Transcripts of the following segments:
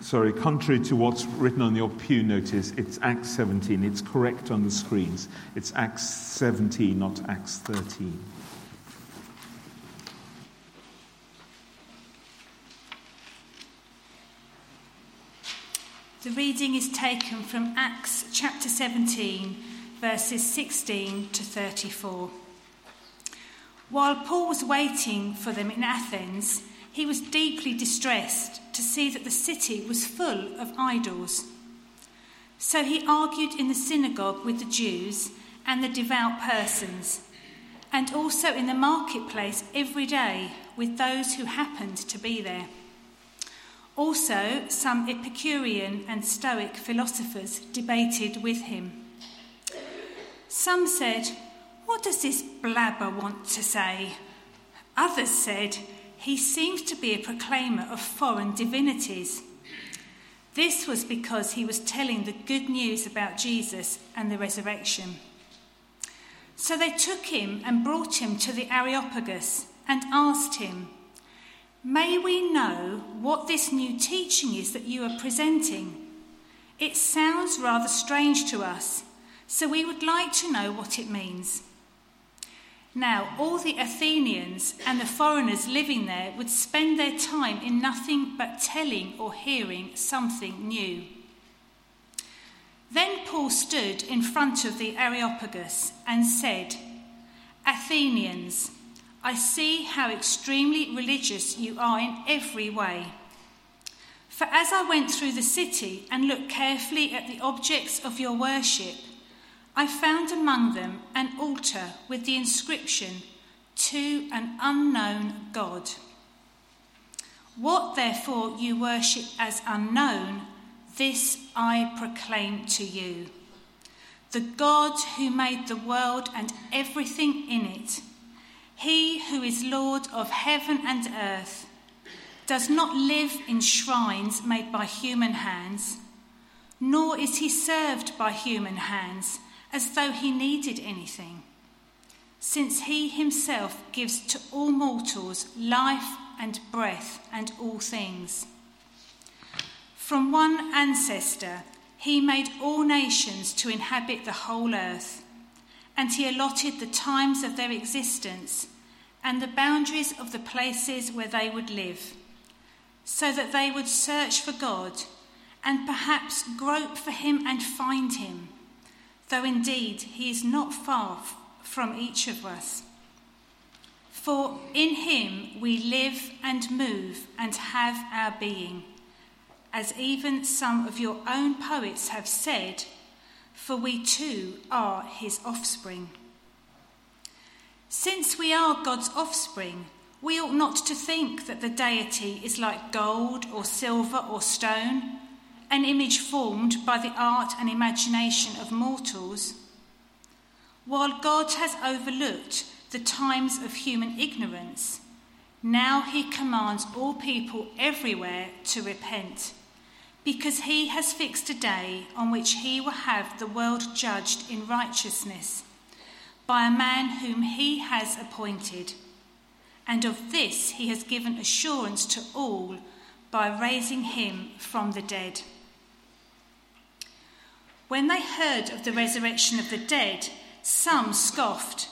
sorry, contrary to what's written on your pew notice, it's Acts 17. It's correct on the screens. It's Acts 17, not Acts 13. The reading is taken from Acts chapter 17, verses 16 to 34. While Paul was waiting for them in Athens, he was deeply distressed to see that the city was full of idols. So he argued in the synagogue with the Jews and the devout persons, and also in the marketplace every day with those who happened to be there. Also, some Epicurean and Stoic philosophers debated with him. Some said, What does this blabber want to say? Others said, He seems to be a proclaimer of foreign divinities. This was because he was telling the good news about Jesus and the resurrection. So they took him and brought him to the Areopagus and asked him, May we know what this new teaching is that you are presenting? It sounds rather strange to us, so we would like to know what it means. Now, all the Athenians and the foreigners living there would spend their time in nothing but telling or hearing something new. Then Paul stood in front of the Areopagus and said, Athenians, I see how extremely religious you are in every way. For as I went through the city and looked carefully at the objects of your worship, I found among them an altar with the inscription, To an unknown God. What therefore you worship as unknown, this I proclaim to you. The God who made the world and everything in it he who is Lord of heaven and earth does not live in shrines made by human hands, nor is he served by human hands as though he needed anything, since he himself gives to all mortals life and breath and all things. From one ancestor, he made all nations to inhabit the whole earth and he allotted the times of their existence and the boundaries of the places where they would live, so that they would search for God and perhaps grope for him and find him, though indeed he is not far from each of us. For in him we live and move and have our being, as even some of your own poets have said for we too are his offspring. Since we are God's offspring, we ought not to think that the deity is like gold or silver or stone, an image formed by the art and imagination of mortals. While God has overlooked the times of human ignorance, now he commands all people everywhere to repent because he has fixed a day on which he will have the world judged in righteousness by a man whom he has appointed. And of this he has given assurance to all by raising him from the dead. When they heard of the resurrection of the dead, some scoffed,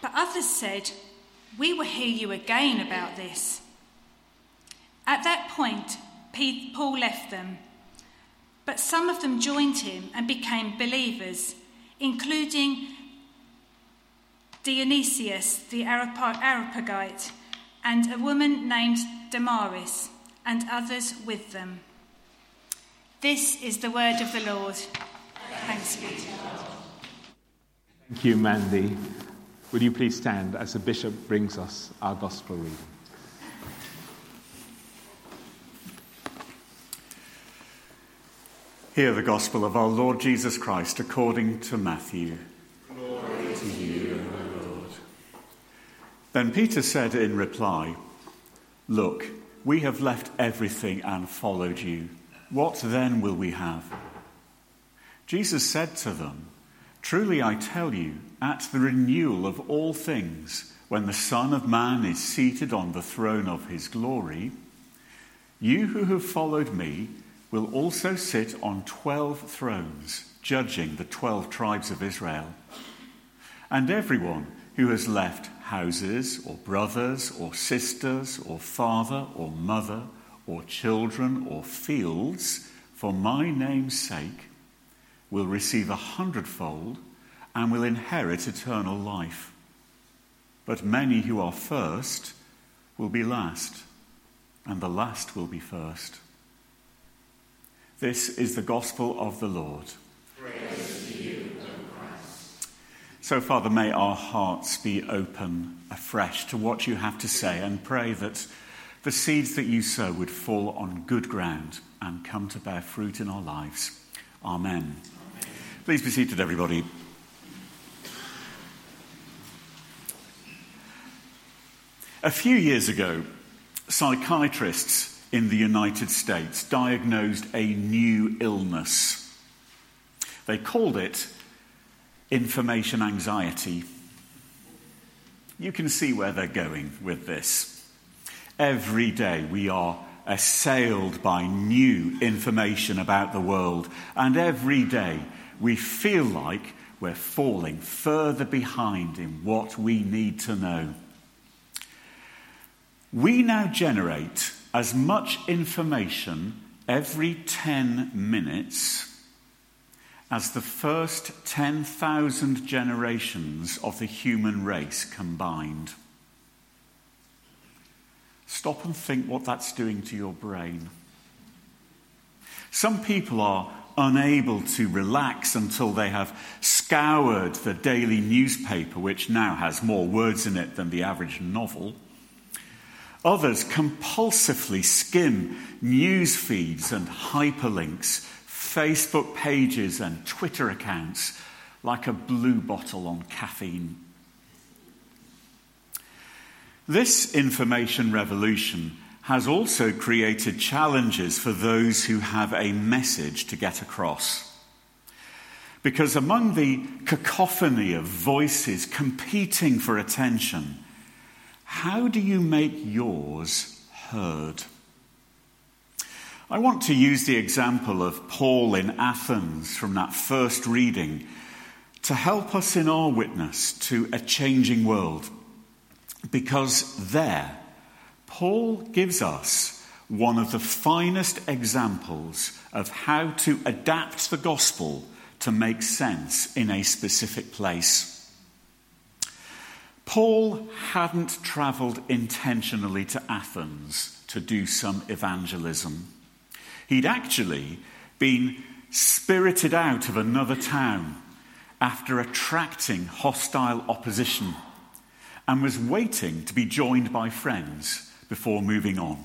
but others said, We will hear you again about this. At that point, Paul left them. But some of them joined him and became believers, including Dionysius the Areopagite and a woman named Damaris, and others with them. This is the word of the Lord. Thanks be to God. Thank you, Mandy. Will you please stand as the bishop brings us our gospel reading? Hear the gospel of our Lord Jesus Christ according to Matthew. Glory to you, O Lord. Then Peter said in reply, Look, we have left everything and followed you. What then will we have? Jesus said to them, Truly I tell you, at the renewal of all things, when the Son of Man is seated on the throne of his glory, you who have followed me, will also sit on 12 thrones, judging the 12 tribes of Israel. And everyone who has left houses, or brothers, or sisters, or father, or mother, or children, or fields, for my name's sake, will receive a hundredfold and will inherit eternal life. But many who are first will be last, and the last will be first. This is the gospel of the Lord. You, so, Father, may our hearts be open afresh to what you have to say and pray that the seeds that you sow would fall on good ground and come to bear fruit in our lives. Amen. Please be seated, everybody. A few years ago, psychiatrists in the United States diagnosed a new illness. They called it information anxiety. You can see where they're going with this. Every day we are assailed by new information about the world, and every day we feel like we're falling further behind in what we need to know. We now generate as much information every 10 minutes as the first 10,000 generations of the human race combined. Stop and think what that's doing to your brain. Some people are unable to relax until they have scoured the daily newspaper, which now has more words in it than the average novel. Others compulsively skim news feeds and hyperlinks, Facebook pages and Twitter accounts like a blue bottle on caffeine. This information revolution has also created challenges for those who have a message to get across. Because among the cacophony of voices competing for attention, how do you make yours heard? I want to use the example of Paul in Athens from that first reading to help us in our witness to a changing world. Because there, Paul gives us one of the finest examples of how to adapt the gospel to make sense in a specific place. Paul hadn't travelled intentionally to Athens to do some evangelism. He'd actually been spirited out of another town after attracting hostile opposition and was waiting to be joined by friends before moving on.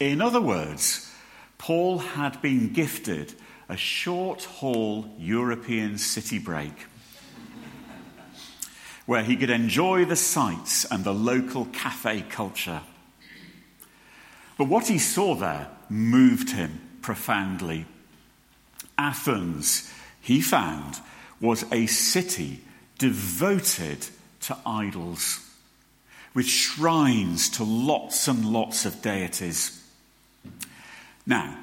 In other words, Paul had been gifted a short haul European city break where he could enjoy the sights and the local cafe culture. But what he saw there moved him profoundly. Athens, he found, was a city devoted to idols, with shrines to lots and lots of deities. Now,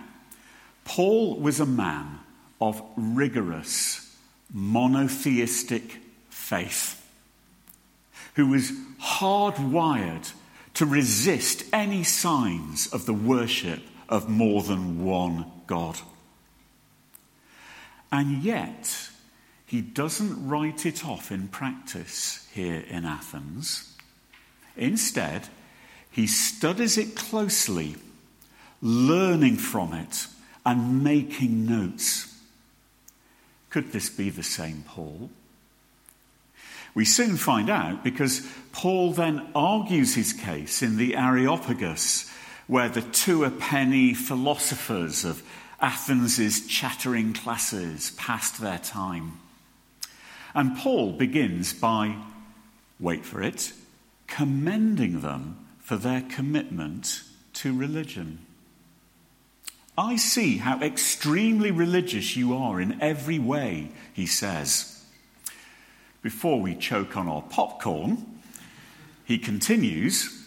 Paul was a man of rigorous monotheistic faith who was hardwired to resist any signs of the worship of more than one God. And yet, he doesn't write it off in practice here in Athens. Instead, he studies it closely, learning from it and making notes. Could this be the same Paul? We soon find out because Paul then argues his case in the Areopagus, where the two a penny philosophers of Athens' chattering classes passed their time. And Paul begins by, wait for it, commending them for their commitment to religion. I see how extremely religious you are in every way, he says. Before we choke on our popcorn, he continues,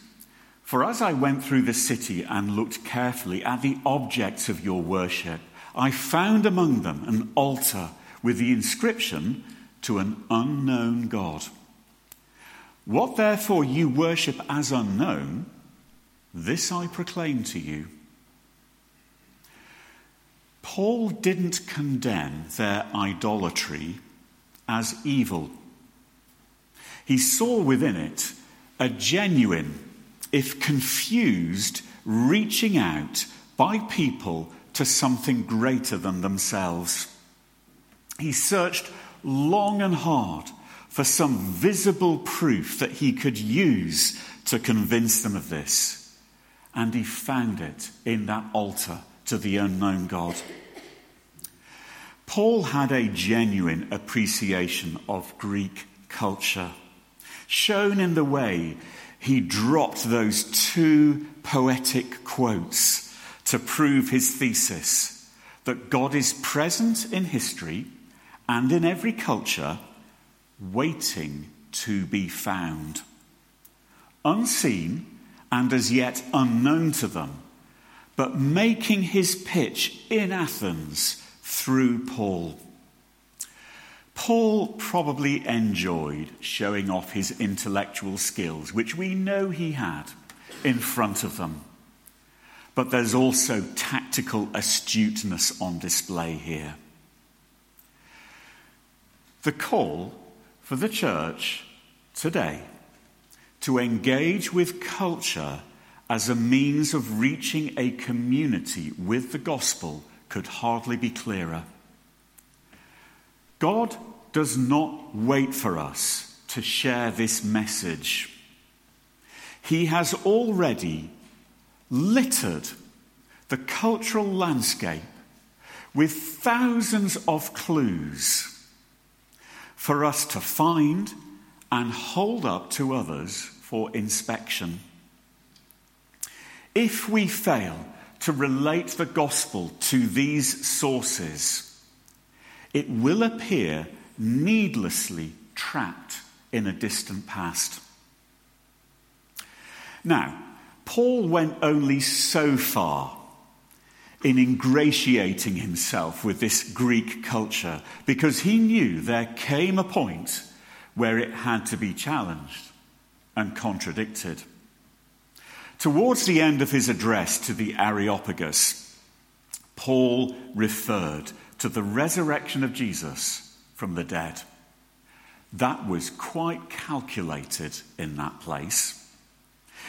For as I went through the city and looked carefully at the objects of your worship, I found among them an altar with the inscription to an unknown God. What therefore you worship as unknown, this I proclaim to you. Paul didn't condemn their idolatry as evil. He saw within it a genuine, if confused, reaching out by people to something greater than themselves. He searched long and hard for some visible proof that he could use to convince them of this. And he found it in that altar to the unknown God. Paul had a genuine appreciation of Greek culture, shown in the way he dropped those two poetic quotes to prove his thesis that God is present in history and in every culture, waiting to be found. Unseen and as yet unknown to them, but making his pitch in Athens through Paul. Paul probably enjoyed showing off his intellectual skills, which we know he had, in front of them. But there's also tactical astuteness on display here. The call for the church today to engage with culture as a means of reaching a community with the gospel could hardly be clearer. God does not wait for us to share this message. He has already littered the cultural landscape with thousands of clues for us to find and hold up to others for inspection. If we fail to relate the gospel to these sources, it will appear needlessly trapped in a distant past. Now, Paul went only so far in ingratiating himself with this Greek culture because he knew there came a point where it had to be challenged and contradicted. Towards the end of his address to the Areopagus, Paul referred to the resurrection of Jesus from the dead. That was quite calculated in that place.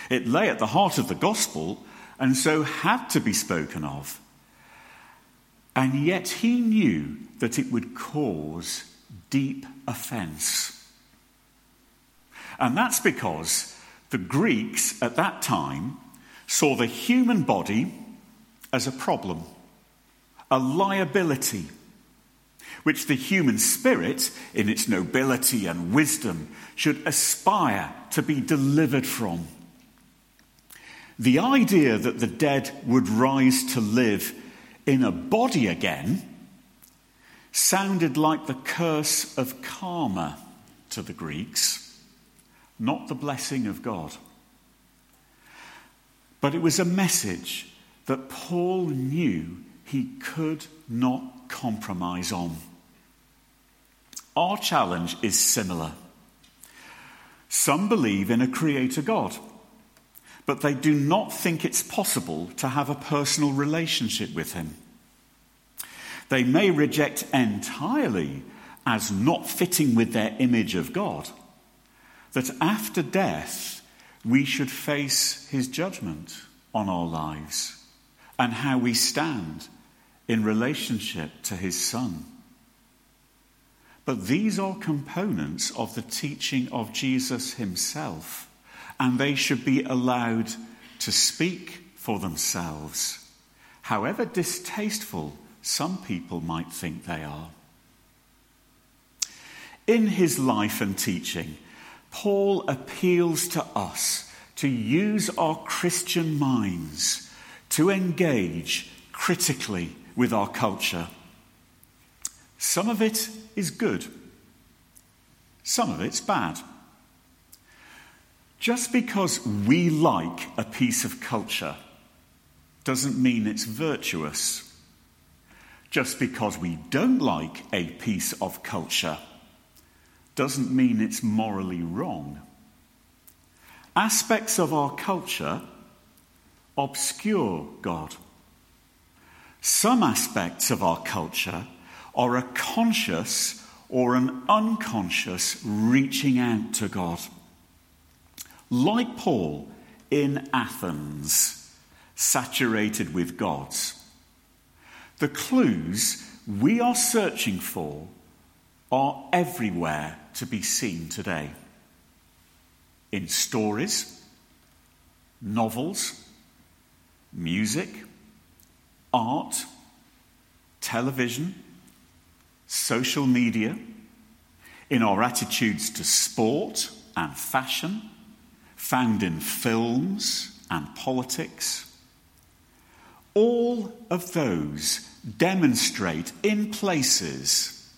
It lay at the heart of the gospel and so had to be spoken of. And yet he knew that it would cause deep offense. And that's because the Greeks at that time saw the human body as a problem, a liability, which the human spirit, in its nobility and wisdom, should aspire to be delivered from. The idea that the dead would rise to live in a body again sounded like the curse of karma to the Greeks not the blessing of God. But it was a message that Paul knew he could not compromise on. Our challenge is similar. Some believe in a creator God, but they do not think it's possible to have a personal relationship with him. They may reject entirely as not fitting with their image of God that after death we should face his judgment on our lives and how we stand in relationship to his son. But these are components of the teaching of Jesus himself, and they should be allowed to speak for themselves, however distasteful some people might think they are. In his life and teaching, Paul appeals to us to use our Christian minds to engage critically with our culture. Some of it is good, some of it's bad. Just because we like a piece of culture doesn't mean it's virtuous. Just because we don't like a piece of culture doesn't mean it's morally wrong. Aspects of our culture obscure God. Some aspects of our culture are a conscious or an unconscious reaching out to God. Like Paul in Athens, saturated with gods. The clues we are searching for are everywhere to be seen today. In stories, novels, music, art, television, social media, in our attitudes to sport and fashion, found in films and politics. All of those demonstrate in places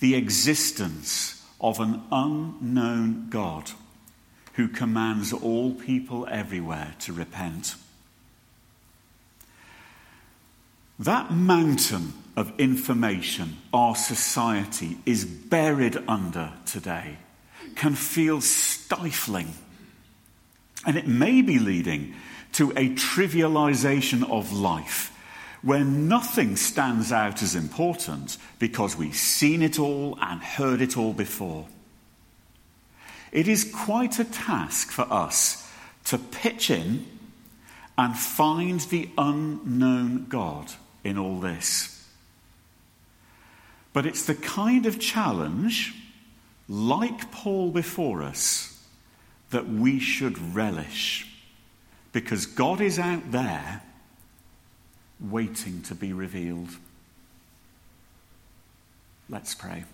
the existence of an unknown God who commands all people everywhere to repent. That mountain of information our society is buried under today can feel stifling. And it may be leading to a trivialization of life where nothing stands out as important because we've seen it all and heard it all before. It is quite a task for us to pitch in and find the unknown God in all this. But it's the kind of challenge, like Paul before us, that we should relish. Because God is out there waiting to be revealed. Let's pray.